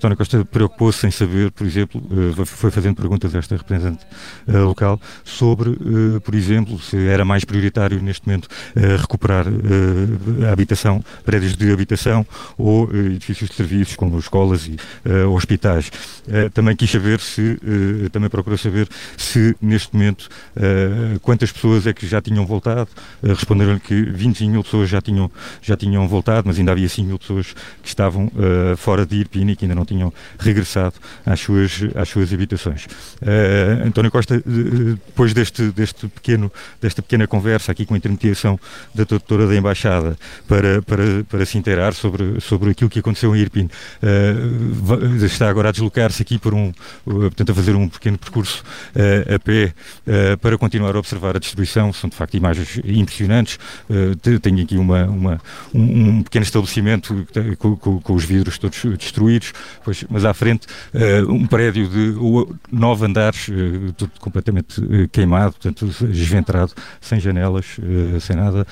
António Costa preocupou-se em saber, por exemplo, eh, foi fazendo perguntas a esta representante eh, local sobre, eh, por exemplo, se era mais prioritário neste momento recuperar a habitação, prédios de habitação ou edifícios de serviços como escolas e hospitais. Também quis saber se, também procurou saber se neste momento quantas pessoas é que já tinham voltado. Responderam-lhe que 25 mil pessoas já tinham, já tinham voltado, mas ainda havia 5 mil pessoas que estavam fora de Irpini, que ainda não tinham regressado às suas, às suas habitações. Uh, António Costa, uh, depois deste, deste pequeno, desta pequena conversa aqui com a intermediação da doutora da Embaixada para, para, para se inteirar sobre, sobre aquilo que aconteceu em Irpin, uh, está agora a deslocar-se aqui por um, portanto, a fazer um pequeno percurso a pé para continuar a observar a destruição. São de facto imagens impressionantes. tenho aqui uma, uma um, um, pequeno estabelecimento com, com, com, os vidros todos destruídos, pois, mas à frente uh, um prédio de nove andares, uh, tudo completamente uh, queimado, portanto, desventrado, sem janelas, sem nada.